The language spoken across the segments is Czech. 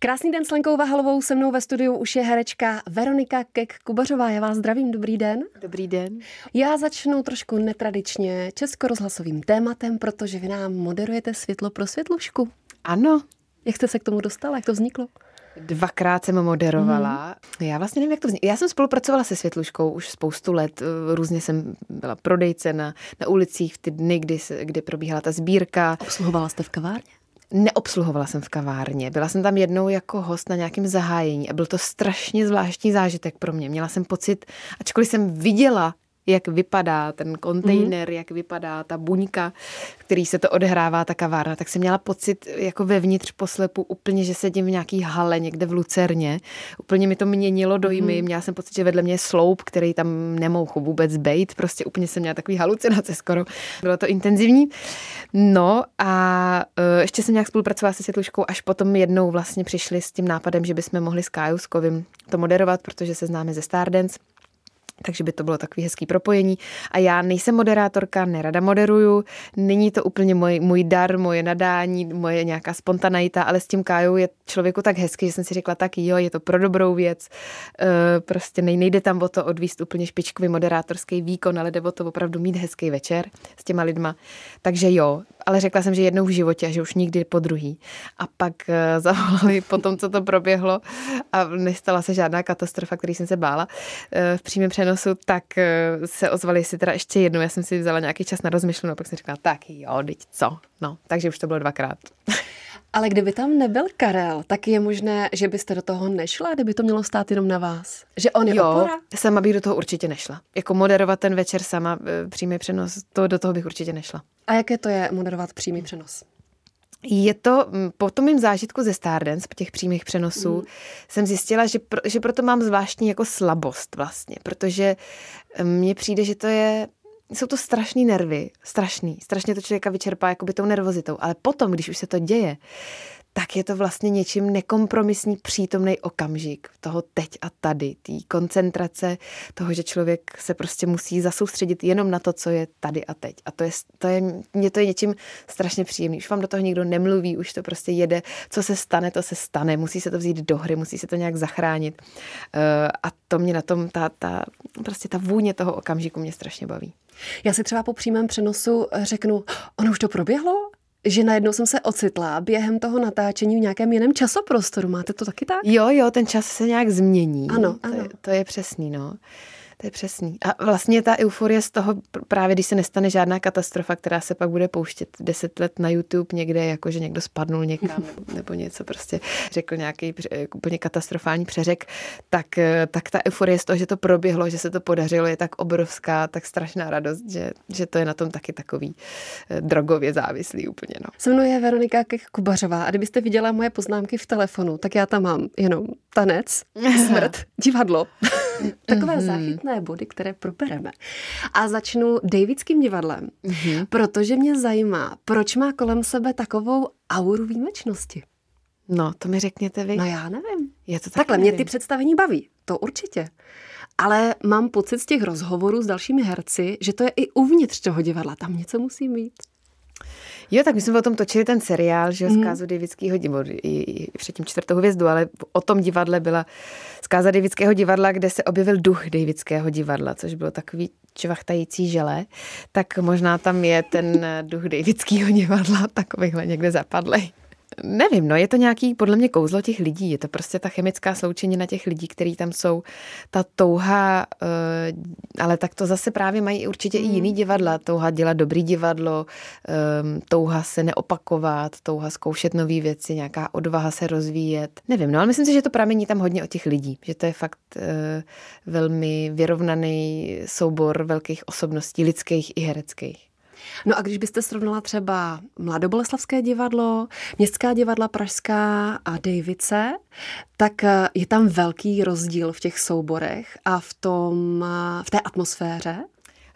Krásný den s Lenkou Vahalovou, se mnou ve studiu už je herečka Veronika Kek-Kubařová. Já vás zdravím, dobrý den. Dobrý den. Já začnu trošku netradičně českorozhlasovým tématem, protože vy nám moderujete Světlo pro světlušku. Ano. Jak jste se k tomu dostala, jak to vzniklo? Dvakrát jsem moderovala. Mm. Já vlastně nevím, jak to vzniklo. Já jsem spolupracovala se Světluškou už spoustu let. Různě jsem byla prodejce na, na ulicích v ty dny, kdy, kdy probíhala ta sbírka. Obsluhovala jste v kavárně? Neobsluhovala jsem v kavárně. Byla jsem tam jednou jako host na nějakém zahájení a byl to strašně zvláštní zážitek pro mě. Měla jsem pocit, ačkoliv jsem viděla jak vypadá ten kontejner, mm. jak vypadá ta buňka, který se to odehrává, ta kavárna, tak jsem měla pocit jako vevnitř poslepu úplně, že sedím v nějaký hale někde v Lucerně. Úplně mi to měnilo dojmy. Mm. Měla jsem pocit, že vedle mě je sloup, který tam nemohl vůbec bejt. Prostě úplně jsem měla takový halucinace skoro. Bylo to intenzivní. No a uh, ještě jsem nějak spolupracovala se Světluškou, až potom jednou vlastně přišli s tím nápadem, že bychom mohli s Kájou Skovým to moderovat, protože se známe ze Stardance takže by to bylo takový hezký propojení. A já nejsem moderátorka, nerada moderuju, není to úplně můj, můj dar, moje nadání, moje nějaká spontaneita, ale s tím Kájou je člověku tak hezky, že jsem si řekla tak jo, je to pro dobrou věc, e, prostě nejde tam o to odvíst úplně špičkový moderátorský výkon, ale jde o to opravdu mít hezký večer s těma lidma. Takže jo, ale řekla jsem, že jednou v životě a že už nikdy po druhý. A pak e, zavolali po tom, co to proběhlo a nestala se žádná katastrofa, který jsem se bála e, v přímém přenosu, tak eh, se ozvali si teda ještě jednou. Já jsem si vzala nějaký čas na rozmyšlenou, pak jsem říkala, tak jo, teď co? No, takže už to bylo dvakrát. Ale kdyby tam nebyl Karel, tak je možné, že byste do toho nešla, kdyby to mělo stát jenom na vás? Že on je jo, opora? sama bych do toho určitě nešla. Jako moderovat ten večer sama, eh, přímý přenos, to do toho bych určitě nešla. A jaké to je moderovat přímý přenos? Je to, po tom mým zážitku ze Stardance, po těch přímých přenosů, mm. jsem zjistila, že, pro, že proto mám zvláštní jako slabost vlastně, protože mně přijde, že to je, jsou to strašný nervy, strašný, strašně to člověka vyčerpá jakoby tou nervozitou, ale potom, když už se to děje, tak je to vlastně něčím nekompromisní přítomný okamžik toho teď a tady, té koncentrace, toho, že člověk se prostě musí zasoustředit jenom na to, co je tady a teď. A to je, to je, mě to je něčím strašně příjemný. Už vám do toho nikdo nemluví, už to prostě jede, co se stane, to se stane, musí se to vzít do hry, musí se to nějak zachránit. Uh, a to mě na tom, ta, ta, prostě ta vůně toho okamžiku mě strašně baví. Já si třeba po přímém přenosu řeknu, ono už to proběhlo? Že najednou jsem se ocitla během toho natáčení v nějakém jiném časoprostoru. Máte to taky tak? Jo, jo, ten čas se nějak změní. Ano, ano. To je, to je přesný, no. To je přesný. A vlastně ta euforie z toho, právě když se nestane žádná katastrofa, která se pak bude pouštět deset let na YouTube někde, jako že někdo spadnul někam nebo, nebo něco prostě řekl nějaký úplně katastrofální přeřek, tak, tak ta euforie z toho, že to proběhlo, že se to podařilo, je tak obrovská, tak strašná radost, že, že to je na tom taky takový eh, drogově závislý úplně. No. Se mnou je Veronika Kubařová a kdybyste viděla moje poznámky v telefonu, tak já tam mám jenom tanec, smrt, divadlo. Takové mm-hmm. záchytné body, které probereme. A začnu Davidským divadlem, mm-hmm. protože mě zajímá, proč má kolem sebe takovou auru výjimečnosti. No, to mi řekněte vy. No já nevím. Je to Takhle, nevím. mě ty představení baví, to určitě. Ale mám pocit z těch rozhovorů s dalšími herci, že to je i uvnitř toho divadla. Tam něco musí být. Jo, tak my jsme o tom točili ten seriál, že mm. zkázu Davidského divadla, i, i předtím čtvrtou hvězdu, ale o tom divadle byla zkáza Davidského divadla, kde se objevil duch Davidského divadla, což bylo takový čvachtající žele, tak možná tam je ten duch Davidského divadla takovýhle někde zapadlej. Nevím, no je to nějaký podle mě kouzlo těch lidí, je to prostě ta chemická sloučenina těch lidí, kteří tam jsou, ta touha, eh, ale tak to zase právě mají určitě mm. i jiný divadla, touha dělat dobrý divadlo, ehm, touha se neopakovat, touha zkoušet nové věci, nějaká odvaha se rozvíjet. Nevím, no ale myslím si, že to pramení tam hodně o těch lidí, že to je fakt eh, velmi vyrovnaný soubor velkých osobností, lidských i hereckých. No a když byste srovnala třeba Mladoboleslavské divadlo, Městská divadla Pražská a Davice, tak eh, je tam velký rozdíl v těch souborech a v, tom, eh, v té atmosféře?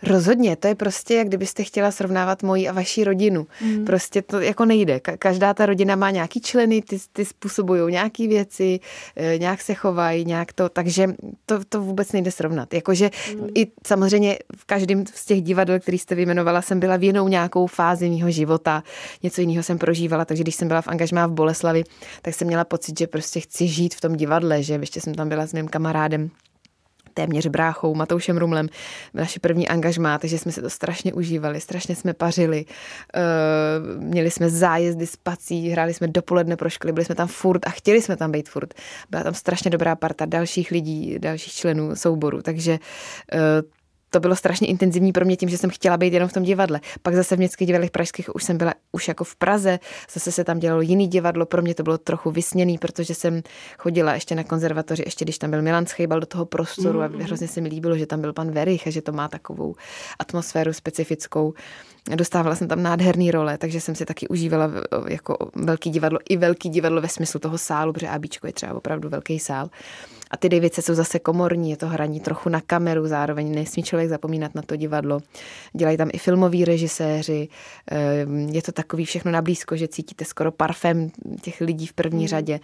Rozhodně, to je prostě, jak kdybyste chtěla srovnávat moji a vaší rodinu. Mm. Prostě to jako nejde. Každá ta rodina má nějaký členy, ty, ty způsobují nějaké věci, eh, nějak se chovají, nějak to, takže to, to vůbec nejde srovnat. Jakože mm. i samozřejmě v každém z těch divadel, který jste vyjmenovala, jsem byla v jinou nějakou fázi mého života, něco jiného jsem prožívala, takže když jsem byla v angažmá v Boleslavi, tak jsem měla pocit, že prostě chci žít v tom divadle, že ještě jsem tam byla s mým kamarádem téměř bráchou, Matoušem Rumlem, naše první angažmá, takže jsme se to strašně užívali, strašně jsme pařili, uh, měli jsme zájezdy spací, hráli jsme dopoledne pro školy, byli jsme tam furt a chtěli jsme tam být furt. Byla tam strašně dobrá parta dalších lidí, dalších členů souboru, takže uh, to bylo strašně intenzivní pro mě tím, že jsem chtěla být jenom v tom divadle. Pak zase v městských divadlech pražských už jsem byla už jako v Praze, zase se tam dělalo jiný divadlo, pro mě to bylo trochu vysněný, protože jsem chodila ještě na konzervatoři, ještě když tam byl Milan Schejbal do toho prostoru mm. a hrozně se mi líbilo, že tam byl pan Verich a že to má takovou atmosféru specifickou. Dostávala jsem tam nádherný role, takže jsem si taky užívala jako velký divadlo, i velký divadlo ve smyslu toho sálu, protože Abíčko je třeba opravdu velký sál. A ty Davice jsou zase komorní, je to hraní trochu na kameru, zároveň nesmí člověk zapomínat na to divadlo. Dělají tam i filmoví režiséři, ehm, je to takový všechno na blízko, že cítíte skoro parfém těch lidí v první mm. řadě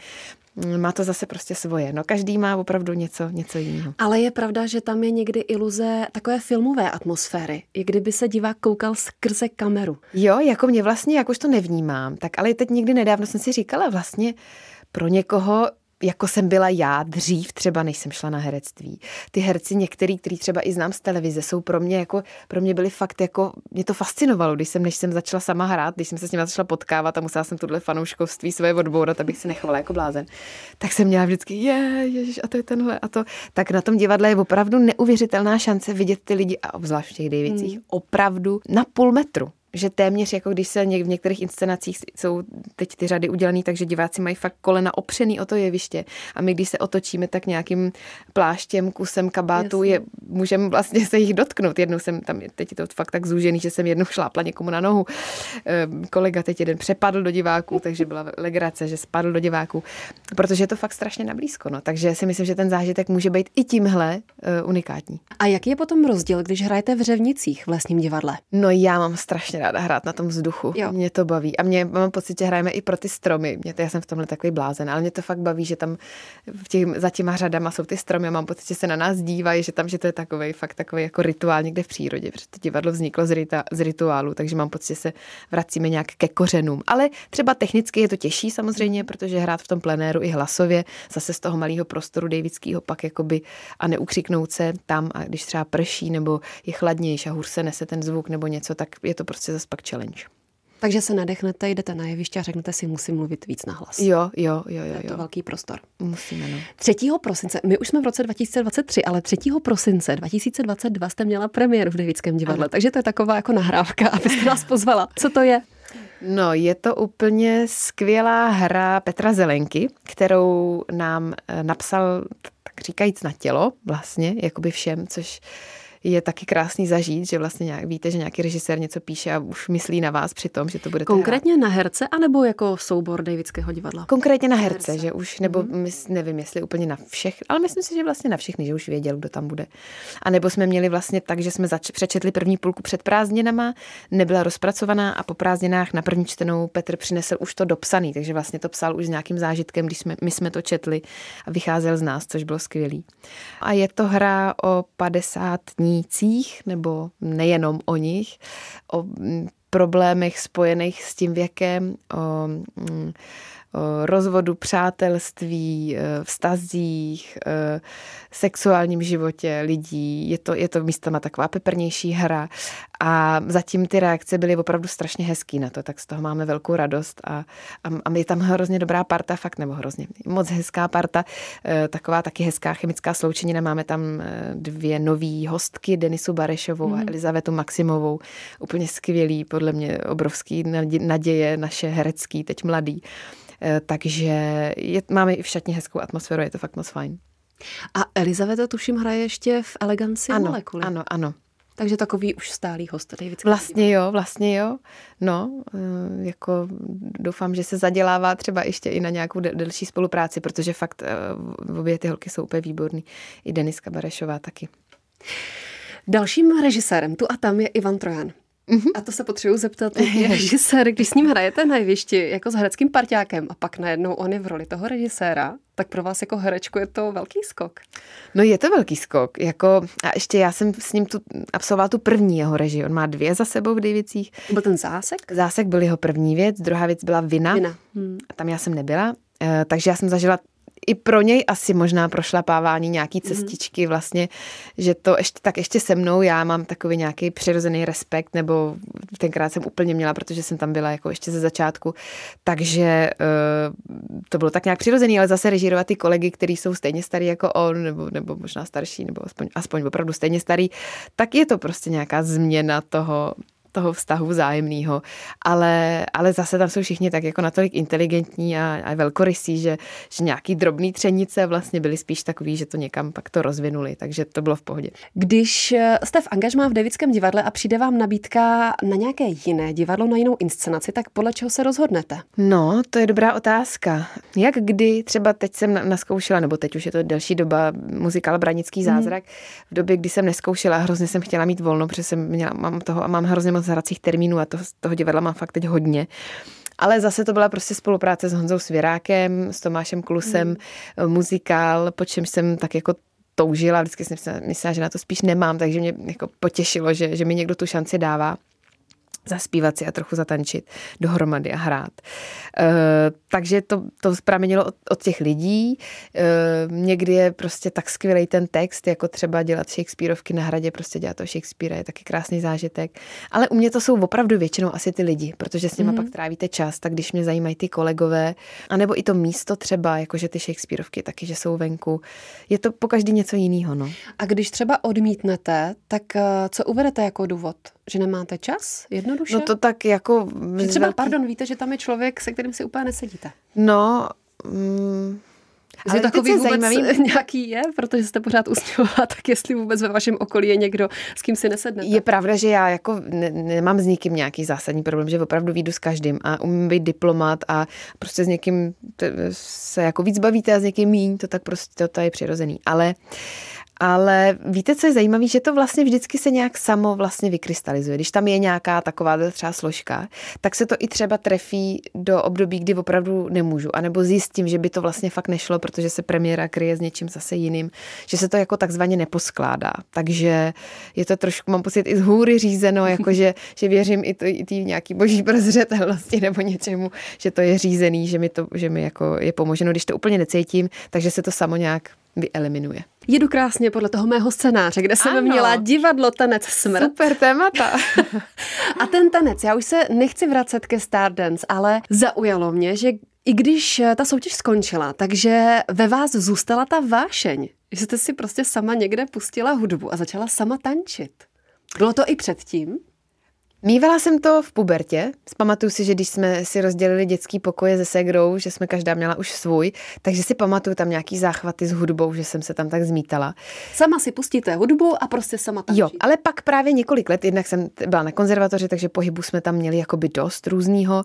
má to zase prostě svoje. No každý má opravdu něco, něco jiného. Ale je pravda, že tam je někdy iluze takové filmové atmosféry, i kdyby se divák koukal skrze kameru. Jo, jako mě vlastně, jak už to nevnímám, tak ale teď někdy nedávno jsem si říkala vlastně, pro někoho jako jsem byla já dřív, třeba než jsem šla na herectví. Ty herci některý, který třeba i znám z televize, jsou pro mě jako, pro mě byli fakt jako, mě to fascinovalo, když jsem, než jsem začala sama hrát, když jsem se s nimi začala potkávat a musela jsem tuhle fanouškovství svoje odbourat, abych se nechovala jako blázen, tak jsem měla vždycky, je, ježiš, a to je tenhle a to. Tak na tom divadle je opravdu neuvěřitelná šance vidět ty lidi, a obzvlášť v těch Davicích, hmm. opravdu na půl metru že téměř jako když se v některých inscenacích jsou teď ty řady udělané, takže diváci mají fakt kolena opřený o to jeviště a my když se otočíme tak nějakým pláštěm, kusem kabátu, je, můžeme vlastně se jich dotknout. Jednou jsem tam, teď je to fakt tak zúžený, že jsem jednou šlápla někomu na nohu. Ehm, kolega teď jeden přepadl do diváků, takže byla legrace, že spadl do diváků, protože je to fakt strašně nablízko. No. Takže si myslím, že ten zážitek může být i tímhle uh, unikátní. A jaký je potom rozdíl, když hrajete v Řevnicích v lesním divadle? No já mám strašně ráda hrát na tom vzduchu. Jo. Mě to baví. A mě mám pocit, že hrajeme i pro ty stromy. Mě to, já jsem v tomhle takový blázen, ale mě to fakt baví, že tam v těch, za těma řadama jsou ty stromy a mám pocit, že se na nás dívají, že tam, že to je takový fakt takový jako rituál někde v přírodě, protože to divadlo vzniklo z, rita, z rituálu, takže mám pocit, že se vracíme nějak ke kořenům. Ale třeba technicky je to těžší samozřejmě, protože hrát v tom plenéru i hlasově, zase z toho malého prostoru Davidského pak jakoby a neukřiknout se tam a když třeba prší nebo je chladnější a hůř se nese ten zvuk nebo něco, tak je to prostě zase pak challenge. Takže se nadechnete, jdete na jeviště a řeknete si, musím mluvit víc na hlas. Jo, jo, jo, jo. Je to velký prostor. Musíme, no. 3. prosince, my už jsme v roce 2023, ale 3. prosince 2022 jste měla premiéru v Davidském divadle, ano. takže to je taková jako nahrávka, abyste nás pozvala. Co to je? No, je to úplně skvělá hra Petra Zelenky, kterou nám eh, napsal, tak říkajíc, na tělo vlastně, jakoby všem, což je taky krásný zažít, že vlastně nějak víte, že nějaký režisér něco píše a už myslí na vás při tom, že to bude Konkrétně hrát. na herce, anebo jako soubor Davidského divadla? Konkrétně na herce, herce. že už, nebo mm-hmm. mys, nevím, jestli úplně na všech, ale myslím si, že vlastně na všechny, že už věděl, kdo tam bude. A nebo jsme měli vlastně tak, že jsme zač- přečetli první půlku před prázdninama, nebyla rozpracovaná a po prázdninách na první čtenou Petr přinesl už to dopsaný, takže vlastně to psal už s nějakým zážitkem, když jsme, my jsme to četli a vycházel z nás, což bylo skvělý. A je to hra o 50 dní nících, nebo nejenom o nich, o mm, problémech spojených s tím věkem, o mm, rozvodu, přátelství, e, vztazích, e, sexuálním životě lidí. Je to, je to místama taková peprnější hra a zatím ty reakce byly opravdu strašně hezký na to, tak z toho máme velkou radost a, a, a je tam hrozně dobrá parta, fakt nebo hrozně, moc hezká parta, taková taky hezká chemická sloučenina. Máme tam dvě nové hostky, Denisu Barešovou mm. a Elizavetu Maximovou. Úplně skvělý, podle mě obrovský naděje naše herecký, teď mladý. Eh, takže je, máme i v šatně hezkou atmosféru, je to fakt moc fajn. A Elizaveta tuším hraje ještě v Eleganci ano, molekuly. Ano, ano. Takže takový už stálý host David. Vlastně jo, vlastně jo. No, eh, jako doufám, že se zadělává třeba ještě i na nějakou delší spolupráci, protože fakt eh, obě ty holky jsou úplně výborný. I Deniska Barešová taky. Dalším režisérem tu a tam je Ivan Trojan. Mm-hmm. A to se potřebuji zeptat, režisér, když s ním hrajete na jevišti jako s hereckým parťákem a pak najednou on je v roli toho režiséra, tak pro vás jako herečku je to velký skok. No je to velký skok. Jako, a ještě já jsem s ním tu, absolvoval tu první jeho režii. On má dvě za sebou v Dejvicích. Byl ten zásek? Zásek byl jeho první věc, druhá věc byla Vina. Vina. Hmm. A tam já jsem nebyla. E, takže já jsem zažila i pro něj asi možná prošlapávání nějaký mhm. cestičky vlastně, že to ještě tak ještě se mnou, já mám takový nějaký přirozený respekt, nebo tenkrát jsem úplně měla, protože jsem tam byla jako ještě ze začátku, takže uh, to bylo tak nějak přirozený, ale zase režírovat ty kolegy, kteří jsou stejně starý jako on, nebo, nebo možná starší, nebo aspoň, aspoň opravdu stejně starý, tak je to prostě nějaká změna toho, toho vztahu vzájemného, ale, ale zase tam jsou všichni tak jako natolik inteligentní a, a velkorysí, že, že nějaký drobný třenice vlastně byly spíš takový, že to někam pak to rozvinuli, takže to bylo v pohodě. Když eh, jste v angažmá v Devickém divadle a přijde vám nabídka na nějaké jiné divadlo, na jinou inscenaci, tak podle čeho se rozhodnete? No, to je dobrá otázka. Jak kdy, třeba teď jsem naskoušela, nebo teď už je to delší doba, muzikál Branický hmm. zázrak, hmm. v době, kdy jsem neskoušela, hrozně jsem chtěla mít volno, protože jsem měla, mám toho a mám hrozně moc hracích termínů a toho, toho divadla mám fakt teď hodně. Ale zase to byla prostě spolupráce s Honzou Svěrákem, s Tomášem Klusem, mm. muzikál, po čem jsem tak jako toužila, vždycky jsem myslela, že na to spíš nemám, takže mě jako potěšilo, že, že mi někdo tu šanci dává zaspívat si a trochu zatančit dohromady a hrát. E, takže to, to zpramenilo od, od těch lidí. E, někdy je prostě tak skvělý ten text, jako třeba dělat Shakespeareovky na hradě, prostě dělat to Shakespeare, je taky krásný zážitek. Ale u mě to jsou opravdu většinou asi ty lidi, protože s nimi mm-hmm. pak trávíte čas, tak když mě zajímají ty kolegové, anebo i to místo třeba, jakože ty Shakespeareovky taky, že jsou venku. Je to po každý něco jiného. No. A když třeba odmítnete, tak eh, co uvedete jako důvod? Že nemáte čas? Jednoduše? No to tak jako... Že třeba, velký... pardon, víte, že tam je člověk, se kterým si úplně nesedíte. No, mm, ale takový vůbec zajímavý... nějaký je, protože jste pořád usměvala, tak jestli vůbec ve vašem okolí je někdo, s kým si nesednete. Je pravda, že já jako ne, nemám s nikým nějaký zásadní problém, že opravdu výjdu s každým a umím být diplomat a prostě s někým se jako víc bavíte a s někým míň, to tak prostě to je přirozený. Ale uh, ale víte, co je zajímavé, že to vlastně vždycky se nějak samo vlastně vykrystalizuje. Když tam je nějaká taková třeba složka, tak se to i třeba trefí do období, kdy opravdu nemůžu. A nebo zjistím, že by to vlastně fakt nešlo, protože se premiéra kryje s něčím zase jiným, že se to jako takzvaně neposkládá. Takže je to trošku, mám pocit, i z hůry řízeno, jako že, že věřím i, to, i nějaký boží prozřetelnosti nebo něčemu, že to je řízený, že mi to, že mi jako je pomoženo, když to úplně necítím, takže se to samo nějak vyeliminuje. Jedu krásně podle toho mého scénáře, kde jsem ano. měla divadlo, tanec, smrt. Super témata. a ten tanec, já už se nechci vracet ke Stardance, ale zaujalo mě, že i když ta soutěž skončila, takže ve vás zůstala ta vášeň, že jste si prostě sama někde pustila hudbu a začala sama tančit. Bylo to i předtím? Mývala jsem to v pubertě. Pamatuju si, že když jsme si rozdělili dětský pokoje se segrou, že jsme každá měla už svůj, takže si pamatuju tam nějaký záchvaty s hudbou, že jsem se tam tak zmítala. Sama si pustíte hudbu a prostě sama tančí. Jo, ale pak právě několik let, jednak jsem byla na konzervatoři, takže pohybu jsme tam měli jakoby dost různýho.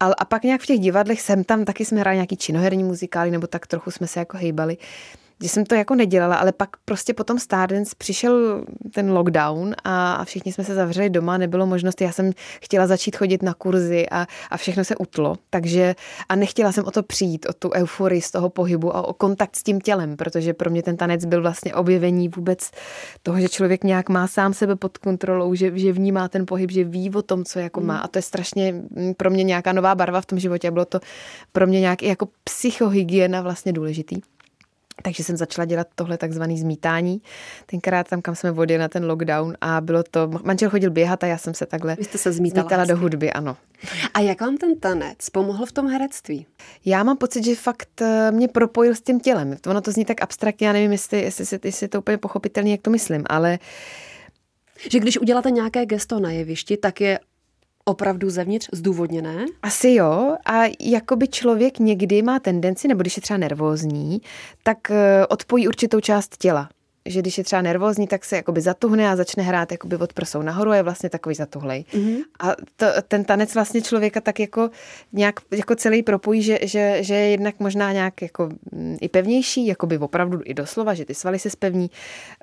A, a pak nějak v těch divadlech jsem tam taky jsme hráli nějaký činoherní muzikály, nebo tak trochu jsme se jako hejbali že jsem to jako nedělala, ale pak prostě potom Stardance přišel ten lockdown a, a všichni jsme se zavřeli doma, nebylo možnosti, já jsem chtěla začít chodit na kurzy a, a všechno se utlo, takže a nechtěla jsem o to přijít, o tu euforii z toho pohybu a o kontakt s tím tělem, protože pro mě ten tanec byl vlastně objevení vůbec toho, že člověk nějak má sám sebe pod kontrolou, že, že vnímá ten pohyb, že ví o tom, co jako má mm. a to je strašně pro mě nějaká nová barva v tom životě a bylo to pro mě nějak jako psychohygiena vlastně důležitý. Takže jsem začala dělat tohle takzvané zmítání. Tenkrát tam, kam jsme vodili na ten lockdown a bylo to, manžel chodil běhat a já jsem se takhle Vy jste se zmítala, zmítala do hudby, ano. A jak vám ten tanec pomohl v tom herectví? Já mám pocit, že fakt eh, mě propojil s tím tělem. Ono to zní tak abstraktně, já nevím, jestli, jestli, jestli, jestli je to úplně pochopitelné, jak to myslím, ale že když uděláte nějaké gesto na jevišti, tak je opravdu zevnitř zdůvodněné? Asi jo. A jakoby člověk někdy má tendenci, nebo když je třeba nervózní, tak eh, odpojí určitou část těla. Že když je třeba nervózní, tak se jakoby zatuhne a začne hrát jakoby od prsou nahoru a je vlastně takový zatuhlej. Mm-hmm. A to, ten tanec vlastně člověka tak jako nějak jako celý propojí, že, že, že je jednak možná nějak jako mm, i pevnější, jakoby opravdu i doslova, že ty svaly se spevní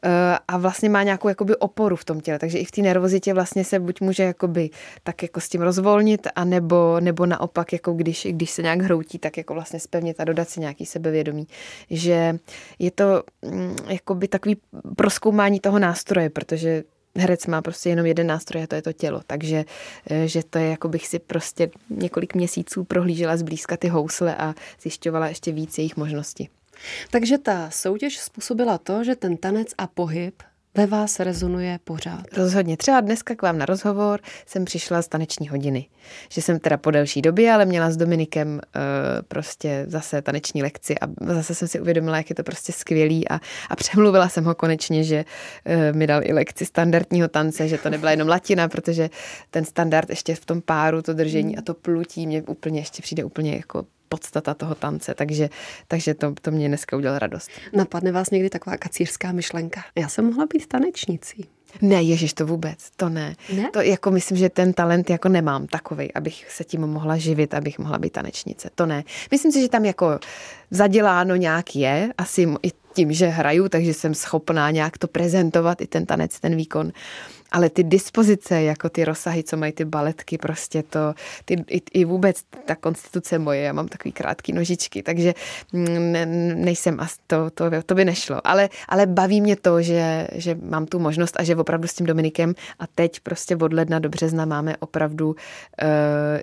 uh, a vlastně má nějakou jakoby oporu v tom těle, takže i v té nervozitě vlastně se buď může jakoby tak jako s tím rozvolnit, a nebo, nebo naopak, jako když, když se nějak hroutí, tak jako vlastně spevnit a dodat si nějaký sebevědomí. Že je to mm, jakoby takový proskoumání toho nástroje, protože herec má prostě jenom jeden nástroj a to je to tělo. Takže eh, že to je, jako bych si prostě několik měsíců prohlížela zblízka ty housle a zjišťovala ještě víc jejich možností. Takže ta soutěž způsobila to, že ten tanec a pohyb ve vás rezonuje pořád. Rozhodně. Třeba dneska k vám na rozhovor jsem přišla z taneční hodiny. Že jsem teda po delší době, ale měla s Dominikem uh, prostě zase taneční lekci a zase jsem si uvědomila, jak je to prostě skvělý a, a přemluvila jsem ho konečně, že uh, mi dal i lekci standardního tance, že to nebyla jenom latina, protože ten standard ještě v tom páru, to držení a to plutí mě úplně ještě přijde úplně jako podstata toho tance, takže, takže to, to mě dneska udělalo radost. Napadne vás někdy taková kacířská myšlenka? Já jsem mohla být tanečnicí. Ne, ježiš, to vůbec, to ne. ne. To jako myslím, že ten talent jako nemám takový, abych se tím mohla živit, abych mohla být tanečnice. To ne. Myslím si, že tam jako zaděláno nějak je, asi i tím, že hraju, takže jsem schopná nějak to prezentovat, i ten tanec, ten výkon ale ty dispozice, jako ty rozsahy, co mají ty baletky, prostě to, ty, i, i vůbec ta konstituce moje, já mám takový krátký nožičky, takže mm, ne, nejsem, a to, to, to by nešlo. Ale, ale baví mě to, že, že mám tu možnost a že opravdu s tím Dominikem a teď prostě od ledna do března máme opravdu uh,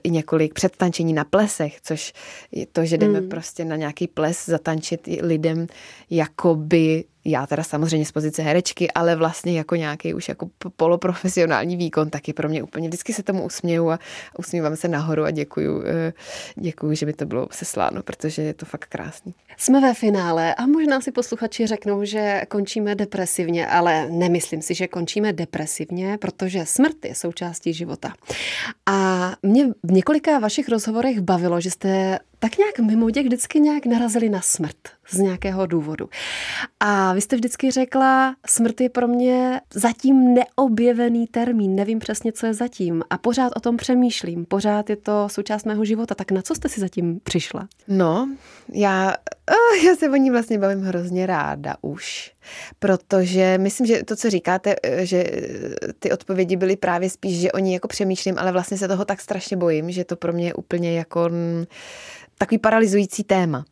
i několik předtančení na plesech, což je to, že jdeme mm. prostě na nějaký ples zatančit lidem jakoby já teda samozřejmě z pozice herečky, ale vlastně jako nějaký už jako poloprofesionální výkon, taky pro mě úplně vždycky se tomu usměju a usmívám se nahoru a děkuju, eh, děkuju, že by to bylo sesláno, protože je to fakt krásný. Jsme ve finále a možná si posluchači řeknou, že končíme depresivně, ale nemyslím si, že končíme depresivně, protože smrt je součástí života. A mě v několika vašich rozhovorech bavilo, že jste tak nějak mimo děk vždycky nějak narazili na smrt z nějakého důvodu. A vy jste vždycky řekla, smrt je pro mě zatím neobjevený termín, nevím přesně, co je zatím. A pořád o tom přemýšlím, pořád je to součást mého života. Tak na co jste si zatím přišla? No, já, oh, já se o ní vlastně bavím hrozně ráda už. Protože myslím, že to, co říkáte, eh, že eh, ty odpovědi byly právě spíš, že o ní jako přemýšlím, ale vlastně se toho tak strašně bojím, že to pro mě je úplně jako mm, takový paralyzující téma.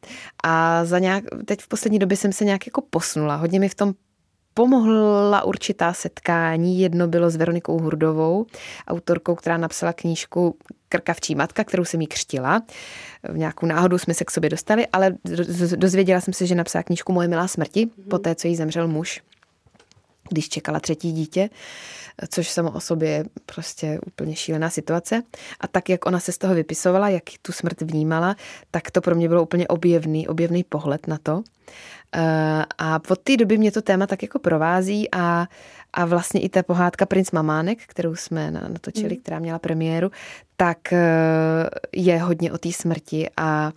A za nějak, teď v poslední době jsem se nějak jako posunula. Hodně mi v tom pomohla určitá setkání. Jedno bylo s Veronikou Hurdovou, autorkou, která napsala knížku Krkavčí matka, kterou jsem jí křtila. V nějakou náhodu jsme se k sobě dostali, ale dozvěděla jsem se, že napsala knížku Moje milá smrti, mm-hmm. po té, co jí zemřel muž, když čekala třetí dítě což samo o sobě je prostě úplně šílená situace. A tak, jak ona se z toho vypisovala, jak tu smrt vnímala, tak to pro mě bylo úplně objevný, objevný pohled na to. Eh, a od té doby mě to téma tak jako provází a, a vlastně i ta pohádka Princ Mamánek, kterou jsme natočili, mm. která měla premiéru, tak eh, je hodně o té smrti. A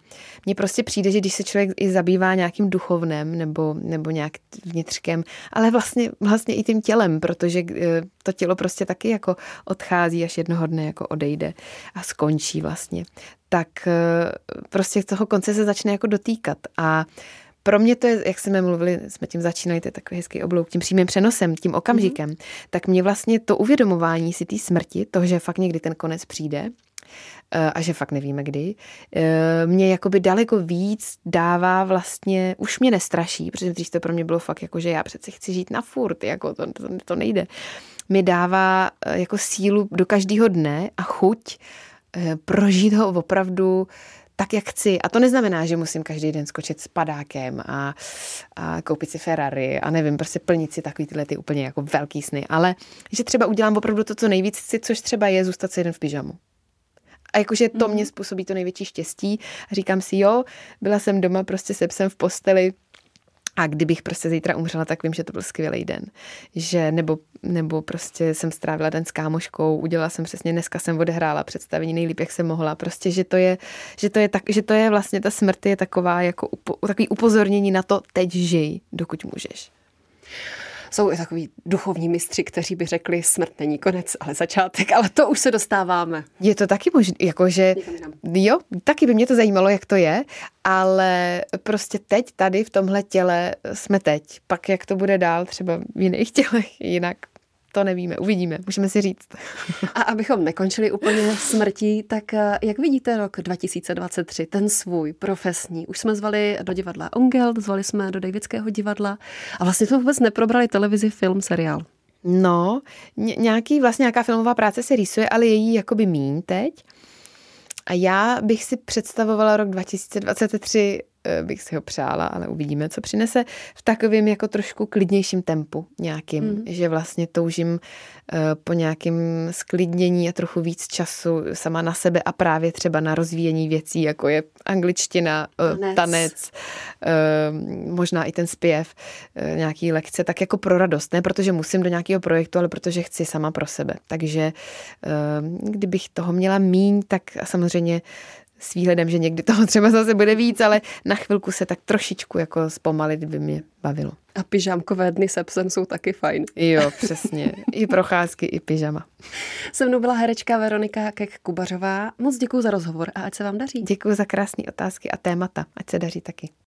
mně prostě přijde, že když se člověk i zabývá nějakým duchovnem nebo, nebo nějak vnitřkem, ale vlastně, vlastně i tím tělem, protože eh, to tělo prostě taky jako odchází, až jednoho dne jako odejde a skončí vlastně, tak prostě toho konce se začne jako dotýkat. A pro mě to je, jak jsme mluvili, jsme tím začínali, to je takový hezký oblouk, tím přímým přenosem, tím okamžikem, mm-hmm. tak mě vlastně to uvědomování si té smrti, toho, že fakt někdy ten konec přijde, eh, a že fakt nevíme kdy, eh, mě jakoby daleko víc dává vlastně, už mě nestraší, protože dřív to pro mě bylo fakt jako, že já přece chci žít na furt, jako to, to, to nejde. Mi dává eh, jako sílu do každého dne a chuť prožít ho opravdu tak, jak chci. A to neznamená, že musím každý den skočit s padákem a, a koupit si Ferrari a nevím, prostě plnit si takový tyhle ty úplně jako velký sny, ale že třeba udělám opravdu to, co nejvíc chci, což třeba je zůstat si jeden v pyžamu. A jakože to mm. mě způsobí to největší štěstí. A říkám si, jo, byla jsem doma prostě se psem v posteli, a kdybych prostě zítra umřela, tak vím, že to byl skvělý den. Že nebo, nebo prostě jsem strávila den s kámoškou, udělala jsem přesně, dneska jsem odehrála představení nejlíp, jak jsem mohla. Prostě, že to je, že to je, tak, že to je vlastně, ta smrt je taková jako upo, takový upozornění na to, teď žij, dokud můžeš. Jsou i takový duchovní mistři, kteří by řekli, smrt není konec, ale začátek, ale to už se dostáváme. Je to taky možné, jakože, jo, taky by mě to zajímalo, jak to je, ale prostě teď tady v tomhle těle jsme teď. Pak jak to bude dál, třeba v jiných tělech jinak, to nevíme, uvidíme, můžeme si říct. A abychom nekončili úplně smrtí, tak eh, jak vidíte rok 2023, ten svůj profesní? Už jsme zvali do divadla Ongel, zvali jsme do Davidského divadla a vlastně jsme vůbec neprobrali televizi, film, seriál. No, nějaký, vlastně nějaká filmová práce se rýsuje, ale je jí jakoby míň teď. A já bych si představovala rok 2023 Eh, bych si ho přála, ale uvidíme, co přinese v takovém jako trošku klidnějším tempu nějakým, mm. že vlastně toužím eh, po nějakém sklidnění a trochu víc času sama na sebe a právě třeba na rozvíjení věcí, jako je angličtina, eh, tanec, tanec možná i ten zpěv, nějaký lekce, tak jako pro radost, ne protože musím do nějakého projektu, ale protože chci sama pro sebe. Takže kdybych toho měla míň, tak samozřejmě s výhledem, že někdy toho třeba zase bude víc, ale na chvilku se tak trošičku jako zpomalit by mě bavilo. A pyžámkové dny se psem jsou taky fajn. Jo, přesně. I procházky, i pyžama. Se mnou byla herečka Veronika Kek-Kubařová. Moc děkuji za rozhovor a ať se vám daří. Děkuji za krásné otázky a témata. Ať se daří taky.